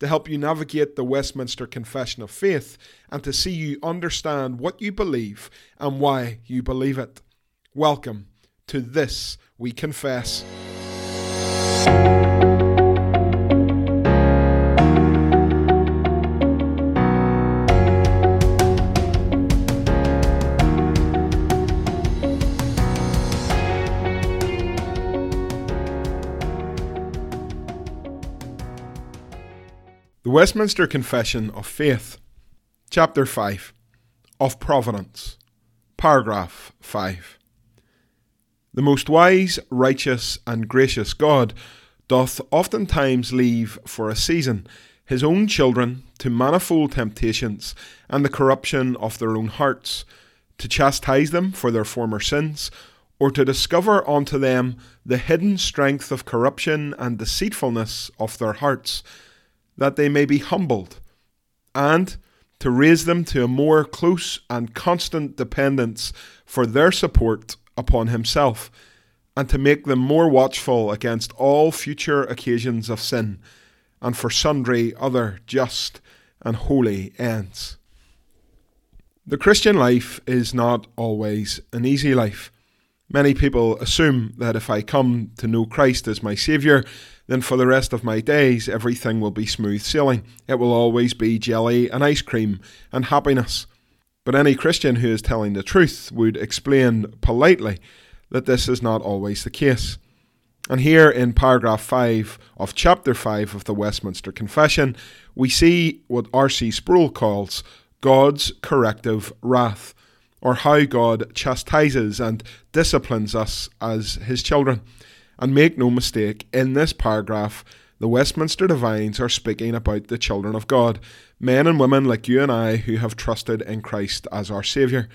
to help you navigate the Westminster Confession of Faith, and to see you understand what you believe and why you believe it. Welcome to This We Confess. The Westminster Confession of Faith, Chapter 5 of Providence, Paragraph 5. The most wise, righteous, and gracious God doth oftentimes leave for a season his own children to manifold temptations and the corruption of their own hearts, to chastise them for their former sins, or to discover unto them the hidden strength of corruption and deceitfulness of their hearts that they may be humbled, and to raise them to a more close and constant dependence for their support upon Himself, and to make them more watchful against all future occasions of sin, and for sundry other just and holy ends. The Christian life is not always an easy life. Many people assume that if I come to know Christ as my Saviour, then for the rest of my days everything will be smooth sailing. It will always be jelly and ice cream and happiness. But any Christian who is telling the truth would explain politely that this is not always the case. And here in paragraph 5 of chapter 5 of the Westminster Confession, we see what R.C. Sproul calls God's corrective wrath, or how God chastises and disciplines us as his children. And make no mistake, in this paragraph, the Westminster Divines are speaking about the children of God, men and women like you and I who have trusted in Christ as our Saviour.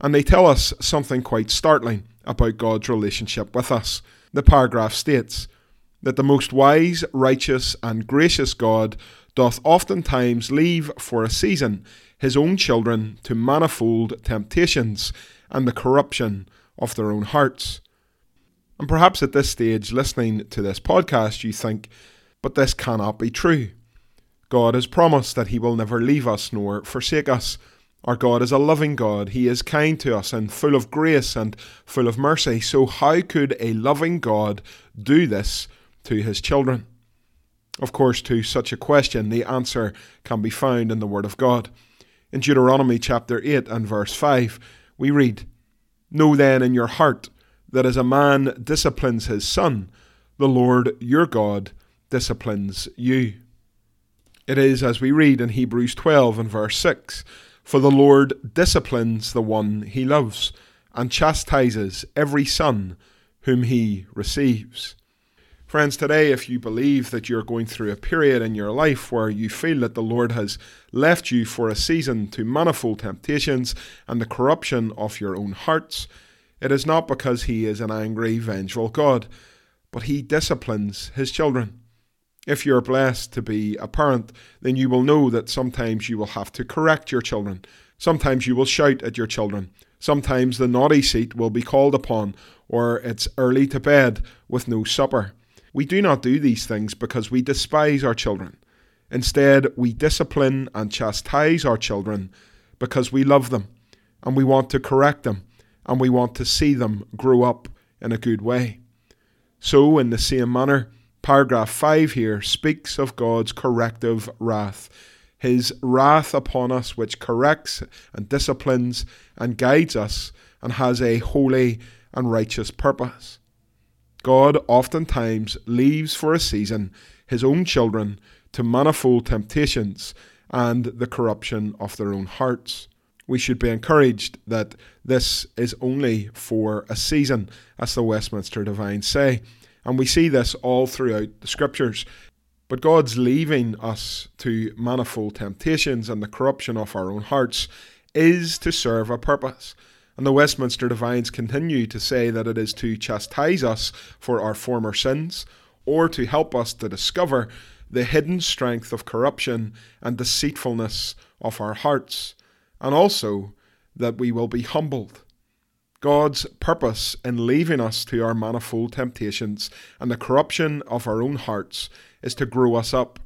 And they tell us something quite startling about God's relationship with us. The paragraph states that the most wise, righteous, and gracious God doth oftentimes leave for a season his own children to manifold temptations and the corruption of their own hearts. And perhaps at this stage, listening to this podcast, you think, but this cannot be true. God has promised that He will never leave us nor forsake us. Our God is a loving God. He is kind to us and full of grace and full of mercy. So, how could a loving God do this to His children? Of course, to such a question, the answer can be found in the Word of God. In Deuteronomy chapter 8 and verse 5, we read, Know then in your heart that as a man disciplines his son, the Lord your God disciplines you. It is as we read in Hebrews 12 and verse 6 For the Lord disciplines the one he loves, and chastises every son whom he receives. Friends, today, if you believe that you're going through a period in your life where you feel that the Lord has left you for a season to manifold temptations and the corruption of your own hearts, it is not because he is an angry, vengeful God, but he disciplines his children. If you're blessed to be a parent, then you will know that sometimes you will have to correct your children. Sometimes you will shout at your children. Sometimes the naughty seat will be called upon, or it's early to bed with no supper. We do not do these things because we despise our children. Instead, we discipline and chastise our children because we love them and we want to correct them and we want to see them grow up in a good way. So, in the same manner, paragraph 5 here speaks of God's corrective wrath, his wrath upon us, which corrects and disciplines and guides us and has a holy and righteous purpose. God oftentimes leaves for a season his own children to manifold temptations and the corruption of their own hearts we should be encouraged that this is only for a season, as the Westminster Divines say. And we see this all throughout the scriptures. But God's leaving us to manifold temptations and the corruption of our own hearts is to serve a purpose. And the Westminster Divines continue to say that it is to chastise us for our former sins, or to help us to discover the hidden strength of corruption and deceitfulness of our hearts, and also that we will be humbled. God's purpose in leaving us to our manifold temptations and the corruption of our own hearts is to grow us up.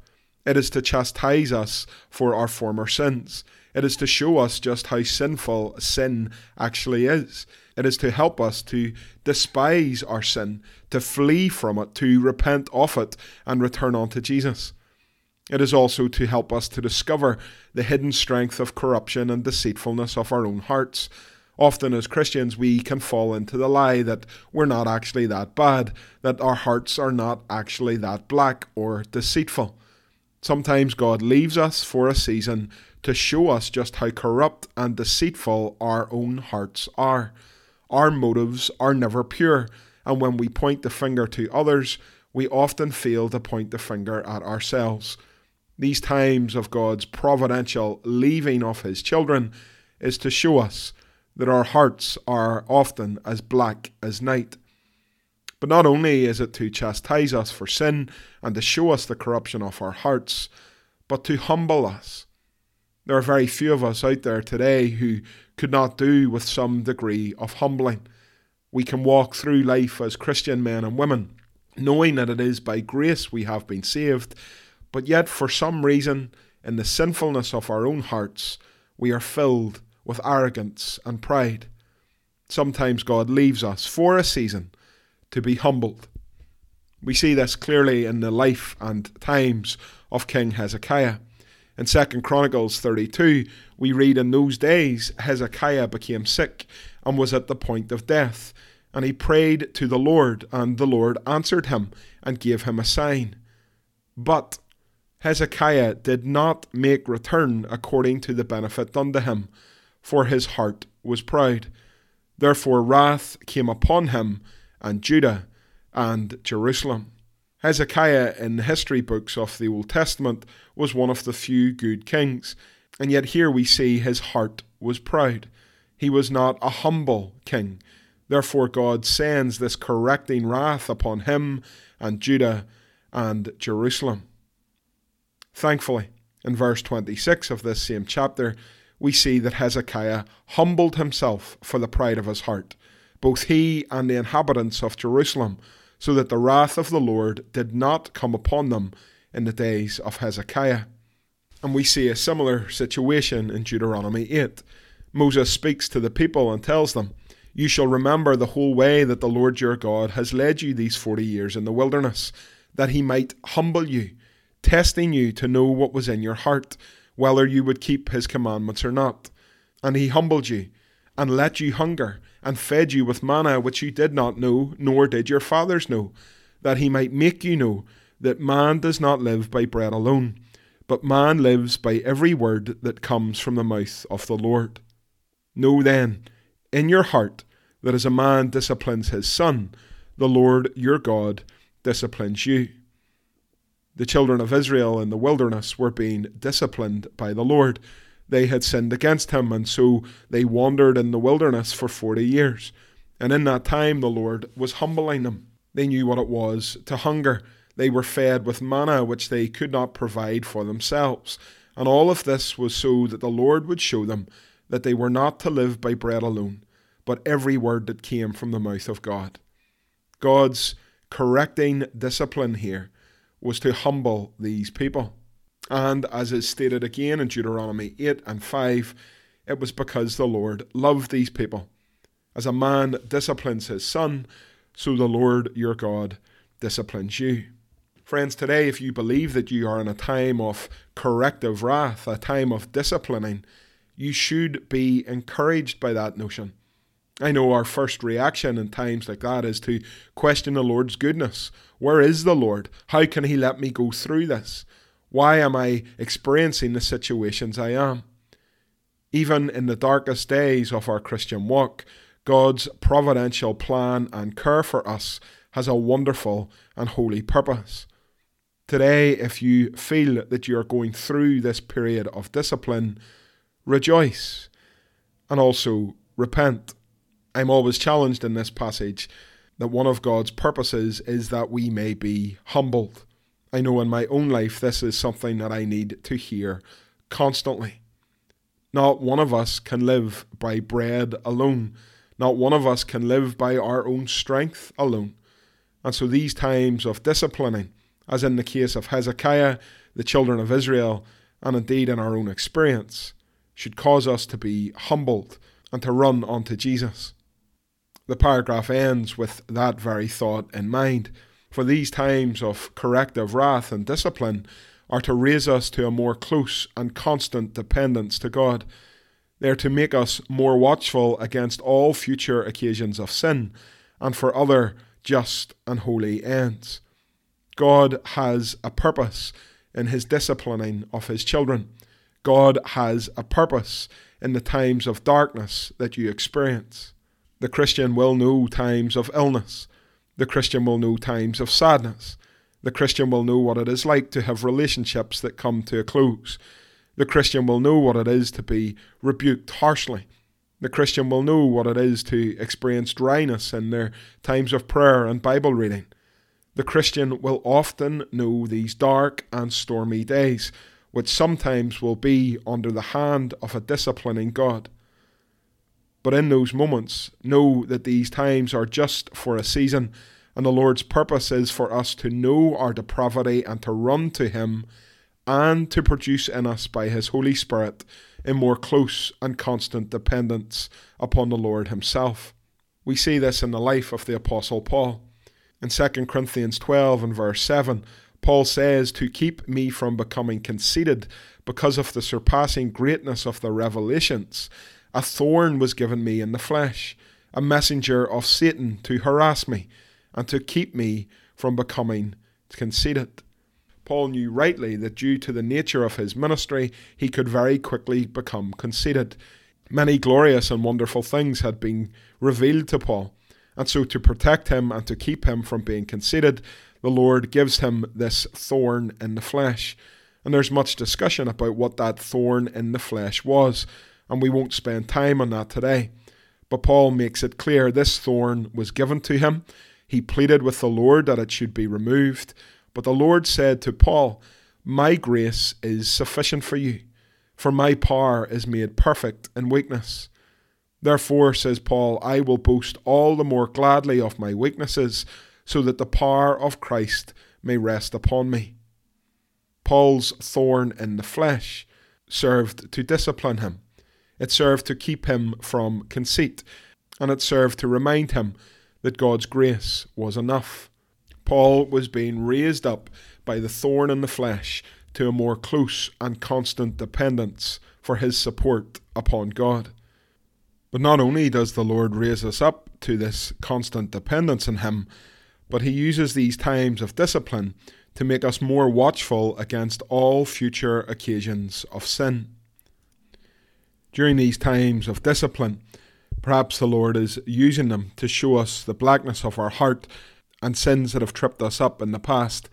It is to chastise us for our former sins. It is to show us just how sinful sin actually is. It is to help us to despise our sin, to flee from it, to repent of it, and return unto Jesus. It is also to help us to discover the hidden strength of corruption and deceitfulness of our own hearts. Often, as Christians, we can fall into the lie that we're not actually that bad, that our hearts are not actually that black or deceitful. Sometimes God leaves us for a season to show us just how corrupt and deceitful our own hearts are. Our motives are never pure, and when we point the finger to others, we often fail to point the finger at ourselves. These times of God's providential leaving of His children is to show us that our hearts are often as black as night. But not only is it to chastise us for sin and to show us the corruption of our hearts, but to humble us there are very few of us out there today who could not do with some degree of humbling. We can walk through life as Christian men and women, knowing that it is by grace we have been saved, but yet for some reason, in the sinfulness of our own hearts, we are filled with arrogance and pride. Sometimes God leaves us for a season to be humbled. We see this clearly in the life and times of King Hezekiah. In 2 Chronicles 32, we read in those days Hezekiah became sick and was at the point of death. And he prayed to the Lord, and the Lord answered him and gave him a sign. But Hezekiah did not make return according to the benefit done to him, for his heart was proud. Therefore wrath came upon him, and Judah, and Jerusalem. Hezekiah in the history books of the Old Testament was one of the few good kings, and yet here we see his heart was proud. He was not a humble king. Therefore, God sends this correcting wrath upon him and Judah and Jerusalem. Thankfully, in verse 26 of this same chapter, we see that Hezekiah humbled himself for the pride of his heart. Both he and the inhabitants of Jerusalem so that the wrath of the Lord did not come upon them in the days of Hezekiah. And we see a similar situation in Deuteronomy 8. Moses speaks to the people and tells them, You shall remember the whole way that the Lord your God has led you these forty years in the wilderness, that he might humble you, testing you to know what was in your heart, whether you would keep his commandments or not. And he humbled you, and let you hunger, and fed you with manna which you did not know, nor did your fathers know, that he might make you know that man does not live by bread alone, but man lives by every word that comes from the mouth of the Lord. Know then, in your heart, that as a man disciplines his son, the Lord your God disciplines you. The children of Israel in the wilderness were being disciplined by the Lord they had sinned against him, and so they wandered in the wilderness for forty years. And in that time, the Lord was humbling them. They knew what it was to hunger. They were fed with manna which they could not provide for themselves. And all of this was so that the Lord would show them that they were not to live by bread alone, but every word that came from the mouth of God. God's correcting discipline here was to humble these people. And as is stated again in Deuteronomy 8 and 5, it was because the Lord loved these people. As a man disciplines his son, so the Lord your God disciplines you. Friends, today, if you believe that you are in a time of corrective wrath, a time of disciplining, you should be encouraged by that notion. I know our first reaction in times like that is to question the Lord's goodness. Where is the Lord? How can He let me go through this? Why am I experiencing the situations I am? Even in the darkest days of our Christian walk, God's providential plan and care for us has a wonderful and holy purpose. Today, if you feel that you are going through this period of discipline, rejoice and also repent. I'm always challenged in this passage that one of God's purposes is that we may be humbled. I know in my own life this is something that I need to hear constantly. Not one of us can live by bread alone. Not one of us can live by our own strength alone. And so these times of disciplining, as in the case of Hezekiah, the children of Israel, and indeed in our own experience, should cause us to be humbled and to run unto Jesus. The paragraph ends with that very thought in mind. For these times of corrective wrath and discipline are to raise us to a more close and constant dependence to God. They are to make us more watchful against all future occasions of sin and for other just and holy ends. God has a purpose in his disciplining of his children. God has a purpose in the times of darkness that you experience. The Christian will know times of illness. The Christian will know times of sadness. The Christian will know what it is like to have relationships that come to a close. The Christian will know what it is to be rebuked harshly. The Christian will know what it is to experience dryness in their times of prayer and Bible reading. The Christian will often know these dark and stormy days, which sometimes will be under the hand of a disciplining God. But in those moments, know that these times are just for a season, and the Lord's purpose is for us to know our depravity and to run to Him, and to produce in us by His Holy Spirit a more close and constant dependence upon the Lord Himself. We see this in the life of the Apostle Paul. In 2 Corinthians 12 and verse 7, Paul says, To keep me from becoming conceited because of the surpassing greatness of the revelations, a thorn was given me in the flesh, a messenger of Satan to harass me and to keep me from becoming conceited. Paul knew rightly that due to the nature of his ministry, he could very quickly become conceited. Many glorious and wonderful things had been revealed to Paul, and so, to protect him and to keep him from being conceited, the Lord gives him this thorn in the flesh. And there's much discussion about what that thorn in the flesh was, and we won't spend time on that today. But Paul makes it clear this thorn was given to him. He pleaded with the Lord that it should be removed. But the Lord said to Paul, My grace is sufficient for you, for my power is made perfect in weakness. Therefore, says Paul, I will boast all the more gladly of my weaknesses, so that the power of Christ may rest upon me. Paul's thorn in the flesh served to discipline him. It served to keep him from conceit, and it served to remind him that God's grace was enough. Paul was being raised up by the thorn in the flesh to a more close and constant dependence for his support upon God. But not only does the Lord raise us up to this constant dependence on Him, but He uses these times of discipline to make us more watchful against all future occasions of sin. During these times of discipline, perhaps the Lord is using them to show us the blackness of our heart and sins that have tripped us up in the past.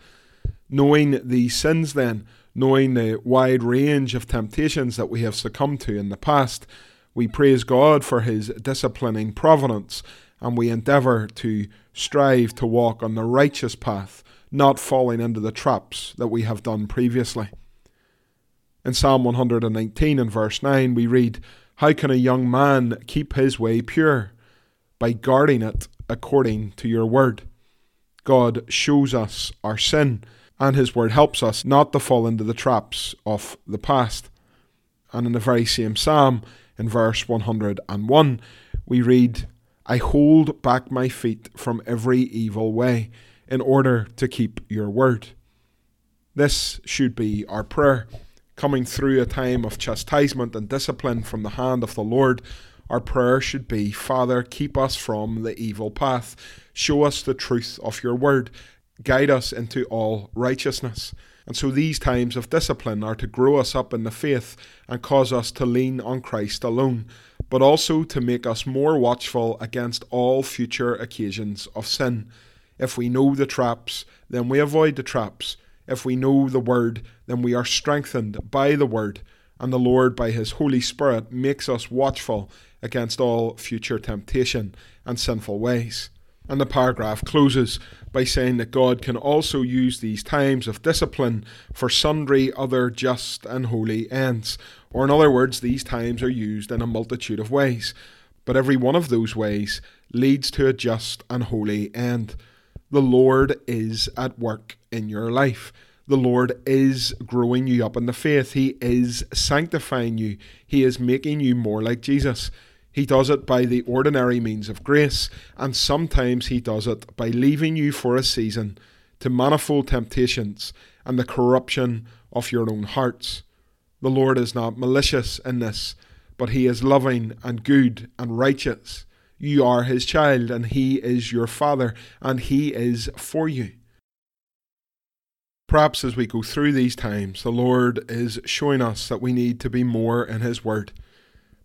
Knowing these sins, then, knowing the wide range of temptations that we have succumbed to in the past, we praise God for His disciplining providence, and we endeavour to strive to walk on the righteous path, not falling into the traps that we have done previously. In Psalm 119 and verse 9, we read, How can a young man keep his way pure? By guarding it according to your word. God shows us our sin, and his word helps us not to fall into the traps of the past. And in the very same psalm, in verse 101, we read, I hold back my feet from every evil way in order to keep your word. This should be our prayer. Coming through a time of chastisement and discipline from the hand of the Lord, our prayer should be Father, keep us from the evil path. Show us the truth of your word. Guide us into all righteousness. And so these times of discipline are to grow us up in the faith and cause us to lean on Christ alone, but also to make us more watchful against all future occasions of sin. If we know the traps, then we avoid the traps. If we know the Word, then we are strengthened by the Word, and the Lord, by His Holy Spirit, makes us watchful against all future temptation and sinful ways. And the paragraph closes by saying that God can also use these times of discipline for sundry other just and holy ends. Or, in other words, these times are used in a multitude of ways. But every one of those ways leads to a just and holy end. The Lord is at work in your life. The Lord is growing you up in the faith. He is sanctifying you. He is making you more like Jesus. He does it by the ordinary means of grace, and sometimes He does it by leaving you for a season to manifold temptations and the corruption of your own hearts. The Lord is not malicious in this, but He is loving and good and righteous. You are His child, and He is your Father, and He is for you. Perhaps as we go through these times, the Lord is showing us that we need to be more in His Word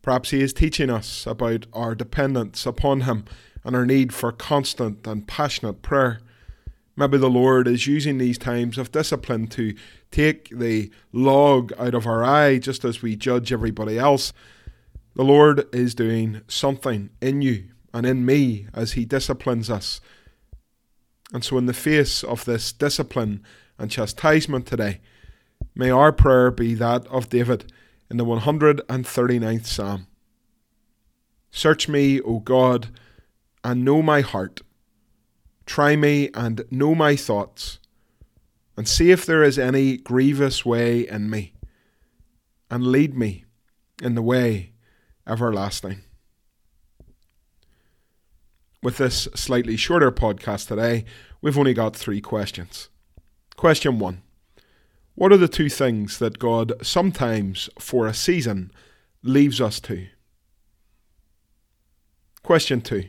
Perhaps He is teaching us about our dependence upon Him and our need for constant and passionate prayer. Maybe the Lord is using these times of discipline to take the log out of our eye just as we judge everybody else. The Lord is doing something in you and in me as He disciplines us. And so, in the face of this discipline and chastisement today, may our prayer be that of David in the 139th Psalm. Search me, O God, and know my heart. Try me and know my thoughts, and see if there is any grievous way in me, and lead me in the way everlasting. With this slightly shorter podcast today, we've only got three questions. Question one what are the two things that God sometimes, for a season, leaves us to? Question 2.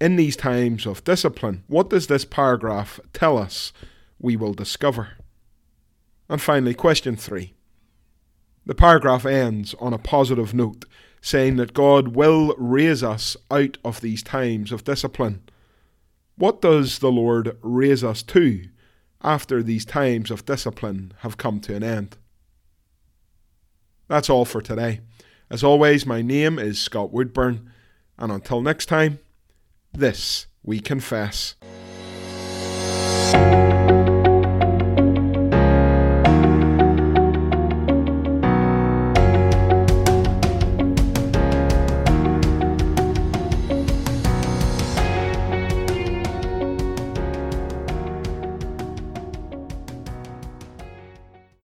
In these times of discipline, what does this paragraph tell us we will discover? And finally, question 3. The paragraph ends on a positive note, saying that God will raise us out of these times of discipline. What does the Lord raise us to after these times of discipline have come to an end. That's all for today. As always, my name is Scott Woodburn, and until next time, this we confess.